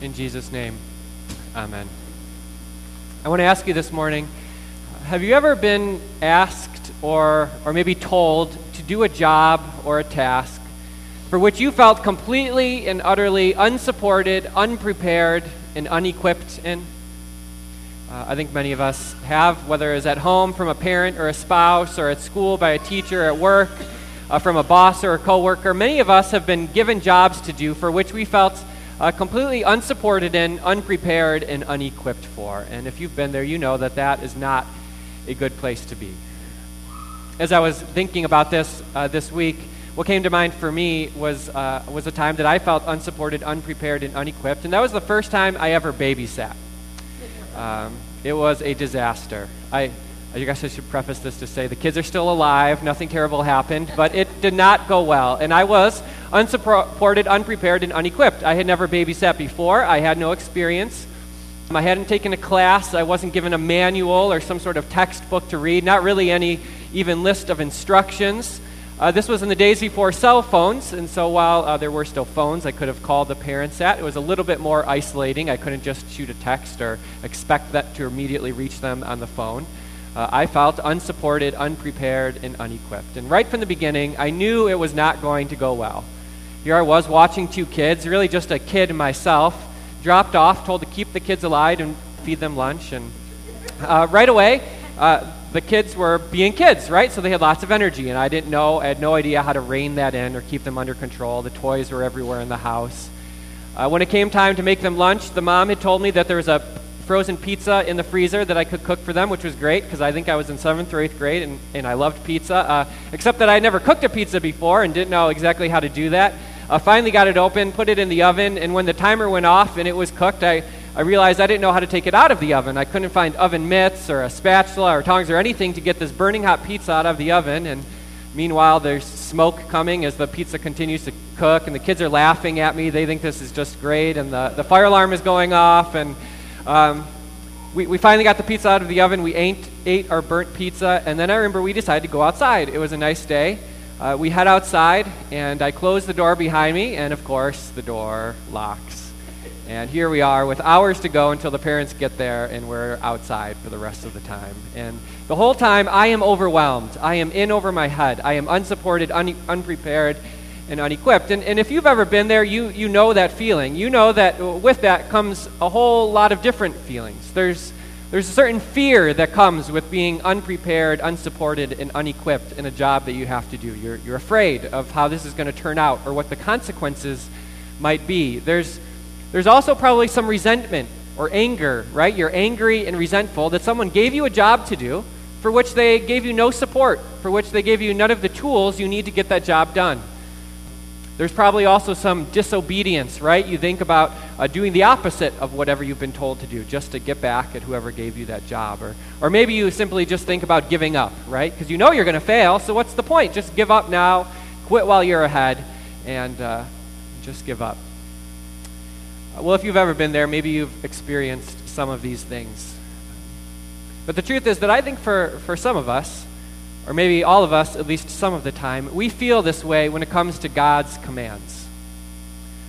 In Jesus' name, amen. I want to ask you this morning have you ever been asked or, or maybe told to do a job or a task for which you felt completely and utterly unsupported, unprepared, and unequipped in? Uh, I think many of us have, whether it's at home from a parent or a spouse, or at school by a teacher, at work uh, from a boss or a coworker. Many of us have been given jobs to do for which we felt uh, completely unsupported and unprepared and unequipped for. And if you've been there, you know that that is not a good place to be. As I was thinking about this uh, this week, what came to mind for me was, uh, was a time that I felt unsupported, unprepared, and unequipped. And that was the first time I ever babysat. Um, it was a disaster. I, I guess I should preface this to say the kids are still alive, nothing terrible happened, but it did not go well. And I was unsupported, unprepared, and unequipped. I had never babysat before, I had no experience. I hadn't taken a class, I wasn't given a manual or some sort of textbook to read, not really any even list of instructions. Uh, this was in the days before cell phones, and so while uh, there were still phones I could have called the parents at, it was a little bit more isolating. I couldn't just shoot a text or expect that to immediately reach them on the phone. Uh, I felt unsupported, unprepared, and unequipped. And right from the beginning, I knew it was not going to go well. Here I was watching two kids, really just a kid myself, dropped off, told to keep the kids alive and feed them lunch. And uh, right away, uh, the kids were being kids, right? So they had lots of energy, and I didn't know, I had no idea how to rein that in or keep them under control. The toys were everywhere in the house. Uh, when it came time to make them lunch, the mom had told me that there was a frozen pizza in the freezer that I could cook for them, which was great because I think I was in seventh or eighth grade and, and I loved pizza, uh, except that I never cooked a pizza before and didn't know exactly how to do that. I finally got it open, put it in the oven, and when the timer went off and it was cooked, I, I realized I didn't know how to take it out of the oven. I couldn't find oven mitts or a spatula or tongs or anything to get this burning hot pizza out of the oven. And meanwhile, there's smoke coming as the pizza continues to cook, and the kids are laughing at me. They think this is just great, and the, the fire alarm is going off. And um, we, we finally got the pizza out of the oven. We ate, ate our burnt pizza, and then I remember we decided to go outside. It was a nice day. Uh, we head outside, and I close the door behind me, and of course, the door locks. And here we are with hours to go until the parents get there, and we're outside for the rest of the time. And the whole time, I am overwhelmed. I am in over my head. I am unsupported, un- unprepared, and unequipped. And, and if you've ever been there, you, you know that feeling. You know that with that comes a whole lot of different feelings. There's there's a certain fear that comes with being unprepared, unsupported, and unequipped in a job that you have to do. You're, you're afraid of how this is going to turn out or what the consequences might be. There's, there's also probably some resentment or anger, right? You're angry and resentful that someone gave you a job to do for which they gave you no support, for which they gave you none of the tools you need to get that job done. There's probably also some disobedience, right? You think about uh, doing the opposite of whatever you've been told to do just to get back at whoever gave you that job. Or, or maybe you simply just think about giving up, right? Because you know you're going to fail, so what's the point? Just give up now, quit while you're ahead, and uh, just give up. Uh, well, if you've ever been there, maybe you've experienced some of these things. But the truth is that I think for, for some of us, or maybe all of us, at least some of the time, we feel this way when it comes to God's commands.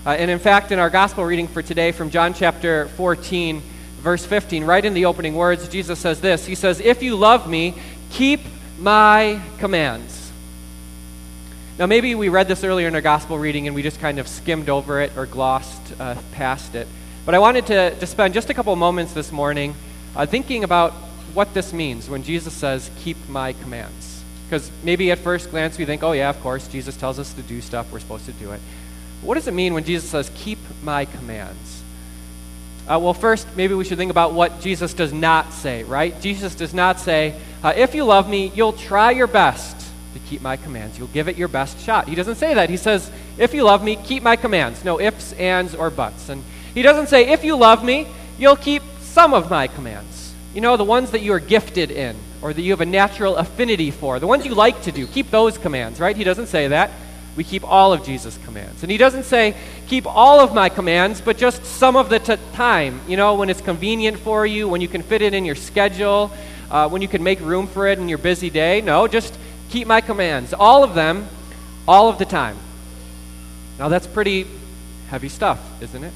Uh, and in fact, in our gospel reading for today from John chapter 14, verse 15, right in the opening words, Jesus says this He says, If you love me, keep my commands. Now, maybe we read this earlier in our gospel reading and we just kind of skimmed over it or glossed uh, past it. But I wanted to, to spend just a couple moments this morning uh, thinking about what this means when Jesus says, Keep my commands. Because maybe at first glance we think, oh, yeah, of course, Jesus tells us to do stuff, we're supposed to do it. What does it mean when Jesus says, keep my commands? Uh, well, first, maybe we should think about what Jesus does not say, right? Jesus does not say, uh, if you love me, you'll try your best to keep my commands. You'll give it your best shot. He doesn't say that. He says, if you love me, keep my commands. No ifs, ands, or buts. And he doesn't say, if you love me, you'll keep some of my commands. You know, the ones that you are gifted in or that you have a natural affinity for, the ones you like to do. Keep those commands, right? He doesn't say that. We keep all of Jesus' commands. And he doesn't say, keep all of my commands, but just some of the t- time, you know, when it's convenient for you, when you can fit it in your schedule, uh, when you can make room for it in your busy day. No, just keep my commands. All of them, all of the time. Now, that's pretty heavy stuff, isn't it?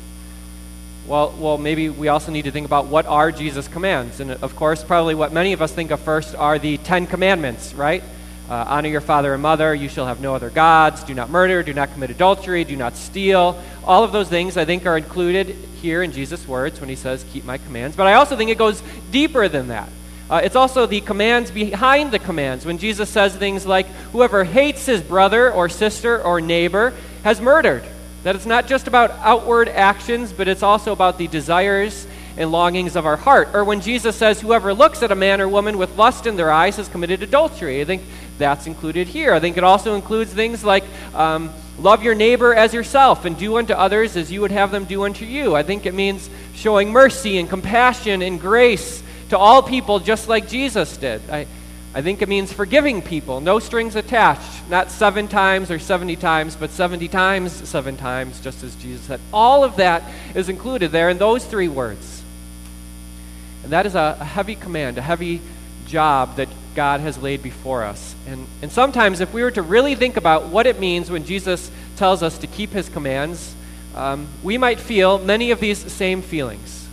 Well, well, maybe we also need to think about what are Jesus' commands. And of course, probably what many of us think of first are the Ten Commandments, right? Uh, honor your father and mother. You shall have no other gods. Do not murder. Do not commit adultery. Do not steal. All of those things I think are included here in Jesus' words when he says, Keep my commands. But I also think it goes deeper than that. Uh, it's also the commands behind the commands. When Jesus says things like, Whoever hates his brother or sister or neighbor has murdered. That it's not just about outward actions, but it's also about the desires and longings of our heart. Or when Jesus says, Whoever looks at a man or woman with lust in their eyes has committed adultery. I think that's included here. I think it also includes things like um, love your neighbor as yourself and do unto others as you would have them do unto you. I think it means showing mercy and compassion and grace to all people just like Jesus did. I, I think it means forgiving people, no strings attached, not seven times or 70 times, but 70 times seven times, just as Jesus said. All of that is included there in those three words. And that is a, a heavy command, a heavy job that God has laid before us. And, and sometimes, if we were to really think about what it means when Jesus tells us to keep his commands, um, we might feel many of these same feelings.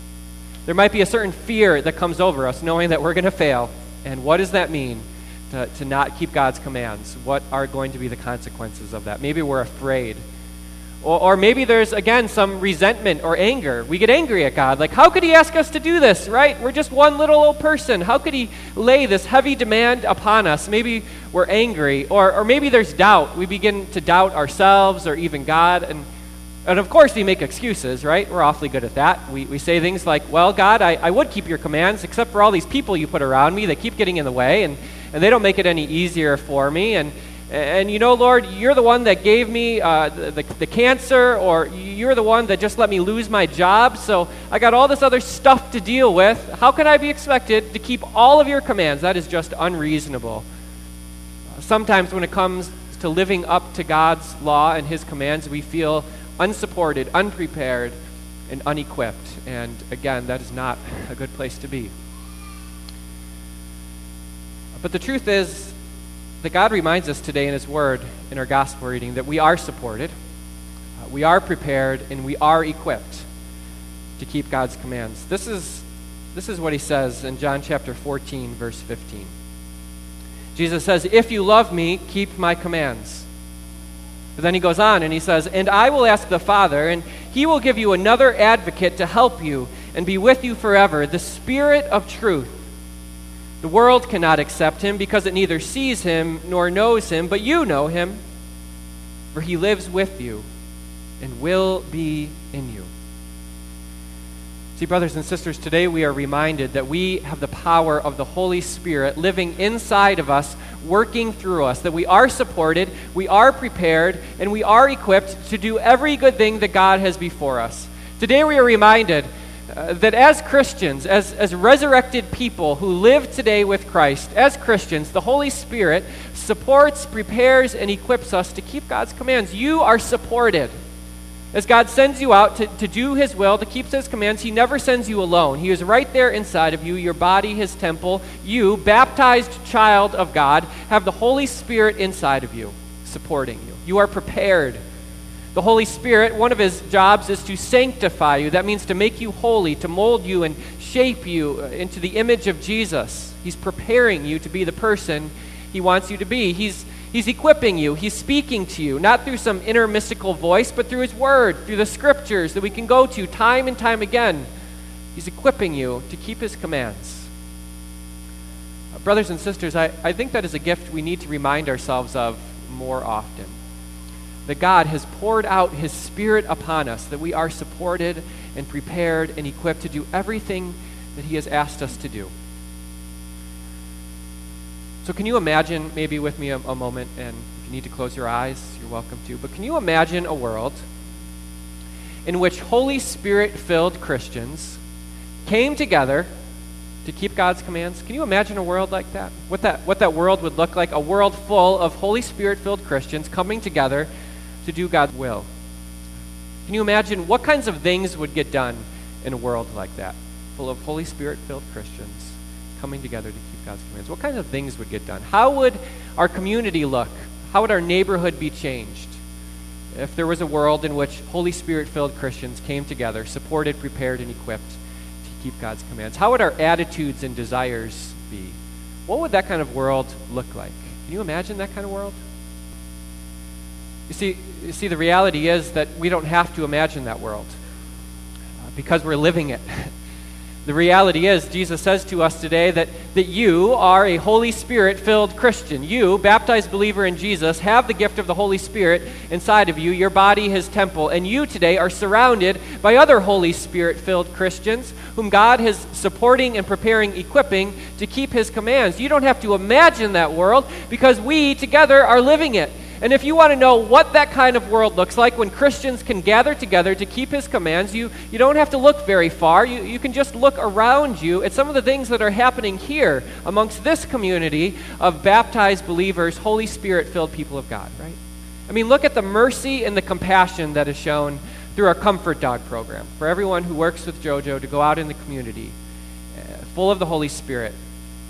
There might be a certain fear that comes over us knowing that we're going to fail. And what does that mean to, to not keep God's commands? What are going to be the consequences of that? Maybe we're afraid. Or, or maybe there's, again, some resentment or anger. We get angry at God. Like, how could He ask us to do this, right? We're just one little old person. How could He lay this heavy demand upon us? Maybe we're angry. Or, or maybe there's doubt. We begin to doubt ourselves or even God. And and of course, we make excuses, right? We're awfully good at that. We, we say things like, Well, God, I, I would keep your commands, except for all these people you put around me. They keep getting in the way, and, and they don't make it any easier for me. And, and you know, Lord, you're the one that gave me uh, the, the, the cancer, or you're the one that just let me lose my job. So I got all this other stuff to deal with. How can I be expected to keep all of your commands? That is just unreasonable. Sometimes when it comes to living up to God's law and his commands, we feel unsupported, unprepared, and unequipped. And again, that is not a good place to be. But the truth is that God reminds us today in His Word, in our gospel reading, that we are supported, uh, we are prepared, and we are equipped to keep God's commands. This is, this is what He says in John chapter 14, verse 15. Jesus says, If you love me, keep my commands. But then he goes on and he says, And I will ask the Father, and he will give you another advocate to help you and be with you forever, the Spirit of truth. The world cannot accept him because it neither sees him nor knows him, but you know him, for he lives with you and will be in you. See, brothers and sisters, today we are reminded that we have the power of the Holy Spirit living inside of us, working through us, that we are supported, we are prepared, and we are equipped to do every good thing that God has before us. Today we are reminded uh, that as Christians, as, as resurrected people who live today with Christ, as Christians, the Holy Spirit supports, prepares, and equips us to keep God's commands. You are supported. As God sends you out to, to do His will, to keep His commands, He never sends you alone. He is right there inside of you, your body, His temple. You, baptized child of God, have the Holy Spirit inside of you, supporting you. You are prepared. The Holy Spirit, one of His jobs is to sanctify you. That means to make you holy, to mold you and shape you into the image of Jesus. He's preparing you to be the person He wants you to be. He's He's equipping you. He's speaking to you, not through some inner mystical voice, but through His Word, through the Scriptures that we can go to time and time again. He's equipping you to keep His commands. Uh, brothers and sisters, I, I think that is a gift we need to remind ourselves of more often. That God has poured out His Spirit upon us, that we are supported and prepared and equipped to do everything that He has asked us to do. So, can you imagine, maybe with me a, a moment, and if you need to close your eyes, you're welcome to, but can you imagine a world in which Holy Spirit filled Christians came together to keep God's commands? Can you imagine a world like that? What that, what that world would look like? A world full of Holy Spirit filled Christians coming together to do God's will. Can you imagine what kinds of things would get done in a world like that, full of Holy Spirit filled Christians? coming together to keep God's commands, what kinds of things would get done? How would our community look? How would our neighborhood be changed? if there was a world in which Holy Spirit filled Christians came together, supported, prepared, and equipped to keep God's commands? How would our attitudes and desires be? What would that kind of world look like? Can you imagine that kind of world? You see, you see, the reality is that we don't have to imagine that world uh, because we're living it. The reality is, Jesus says to us today that, that you are a Holy Spirit filled Christian. You, baptized believer in Jesus, have the gift of the Holy Spirit inside of you, your body, his temple. And you today are surrounded by other Holy Spirit filled Christians whom God is supporting and preparing, equipping to keep his commands. You don't have to imagine that world because we together are living it. And if you want to know what that kind of world looks like when Christians can gather together to keep his commands, you, you don't have to look very far. You, you can just look around you at some of the things that are happening here amongst this community of baptized believers, Holy Spirit filled people of God, right? I mean, look at the mercy and the compassion that is shown through our Comfort Dog program for everyone who works with JoJo to go out in the community uh, full of the Holy Spirit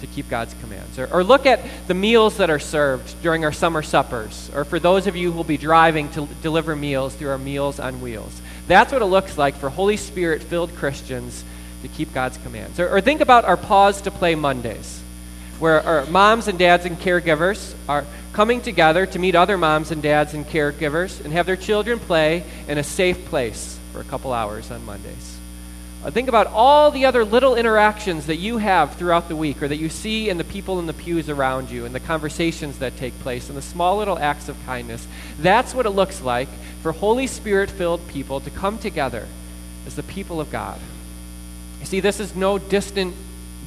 to keep God's commands. Or, or, look at the meals that are served during our summer suppers, or for those of you who will be driving to deliver meals through our Meals on Wheels. That's what it looks like for Holy Spirit filled Christians to keep God's commands. Or, or think about our Pause to Play Mondays, where our moms and dads and caregivers are coming together to meet other moms and dads and caregivers and have their children play in a safe place for a couple hours on Mondays. Uh, think about all the other little interactions that you have throughout the week or that you see in the people in the pews around you and the conversations that take place and the small little acts of kindness. That's what it looks like for Holy Spirit filled people to come together as the people of God. You see, this is no distant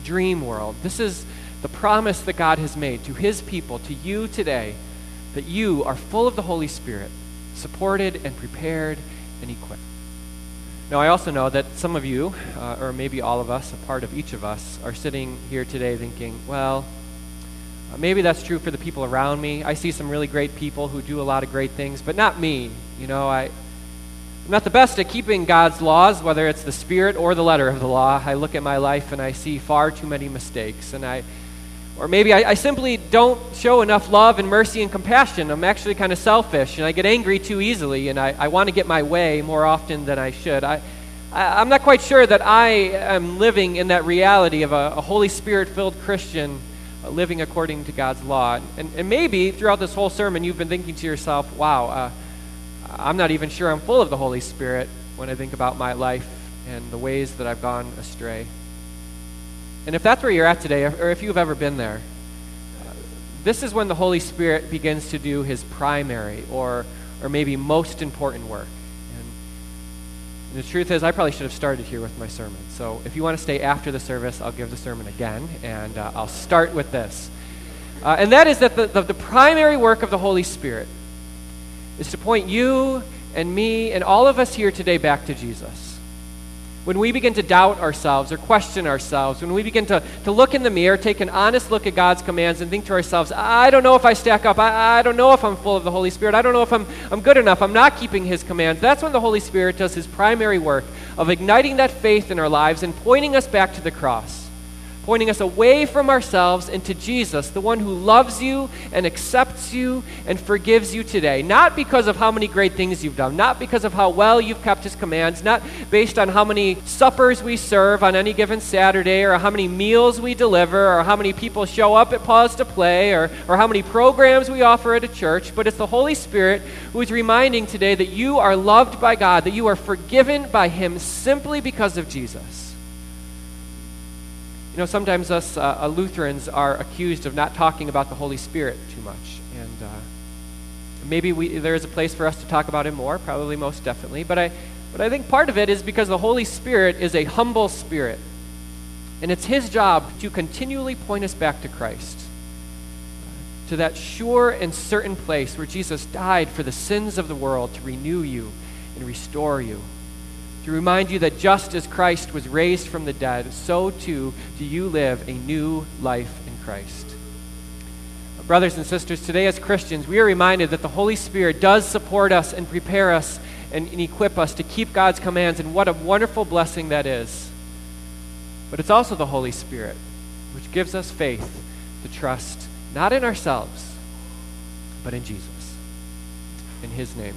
dream world. This is the promise that God has made to his people, to you today, that you are full of the Holy Spirit, supported and prepared and equipped. Now, I also know that some of you, uh, or maybe all of us, a part of each of us, are sitting here today thinking, well, maybe that's true for the people around me. I see some really great people who do a lot of great things, but not me. You know, I, I'm not the best at keeping God's laws, whether it's the spirit or the letter of the law. I look at my life and I see far too many mistakes, and I or maybe I, I, simply don't show enough love and mercy and compassion. I'm actually kind of selfish and I get angry too easily and I, I want to get my way more often than I should. I, I, am not quite sure that I am living in that reality of a, a Holy Spirit filled Christian uh, living according to God's law. And, and maybe throughout this whole sermon you've been thinking to yourself, wow, uh, I'm not even sure I'm full of the Holy Spirit when I think about my life and the ways that I've gone astray. And if that's where you're at today, or if you've ever been there, this is when the Holy Spirit begins to do his primary or, or maybe most important work. And, the truth is, I probably should have started here with my sermon. So if you want to stay after the service, I'll give the sermon again, and uh, I'll start with this. Uh, and that is that the, the, the primary work of the Holy Spirit is to point you and me and all of us here today back to Jesus when we begin to doubt ourselves or question ourselves, when we begin to, to look in the mirror, take an honest look at God's commands, and think to ourselves, I don't know if I stack up. I, I don't know if I'm full of the Holy Spirit. I don't know if I'm, I'm good enough. I'm not keeping His commands. That's when the Holy Spirit does His primary work of igniting that faith in our lives and pointing us back to the cross pointing us away from ourselves into Jesus, the one who loves you and accepts you and forgives you today. Not because of how many great things you've done, not because of how well you've kept his commands, not based on how many suppers we serve on any given Saturday, or how many meals we deliver, or how many people show up at Pause to Play, or, or how many programs we offer at a church, but it's the Holy Spirit who is reminding today that you are loved by God, that you are forgiven by him simply because of Jesus. You know, sometimes us uh, uh, Lutherans are accused of not talking about the Holy Spirit too much. And uh, maybe we, there is a place for us to talk about him more, probably most definitely. But I, but I think part of it is because the Holy Spirit is a humble spirit. And it's his job to continually point us back to Christ, to that sure and certain place where Jesus died for the sins of the world to renew you and restore you to remind you that just as Christ was raised from the dead, so too do you live a new life in Christ. Brothers and sisters, today as Christians, we are reminded that the Holy Spirit does support us and prepare us and, and equip us to keep God's commands, and what a wonderful blessing that is. But it's also the Holy Spirit which gives us faith to trust not in ourselves, but in Jesus. In His name.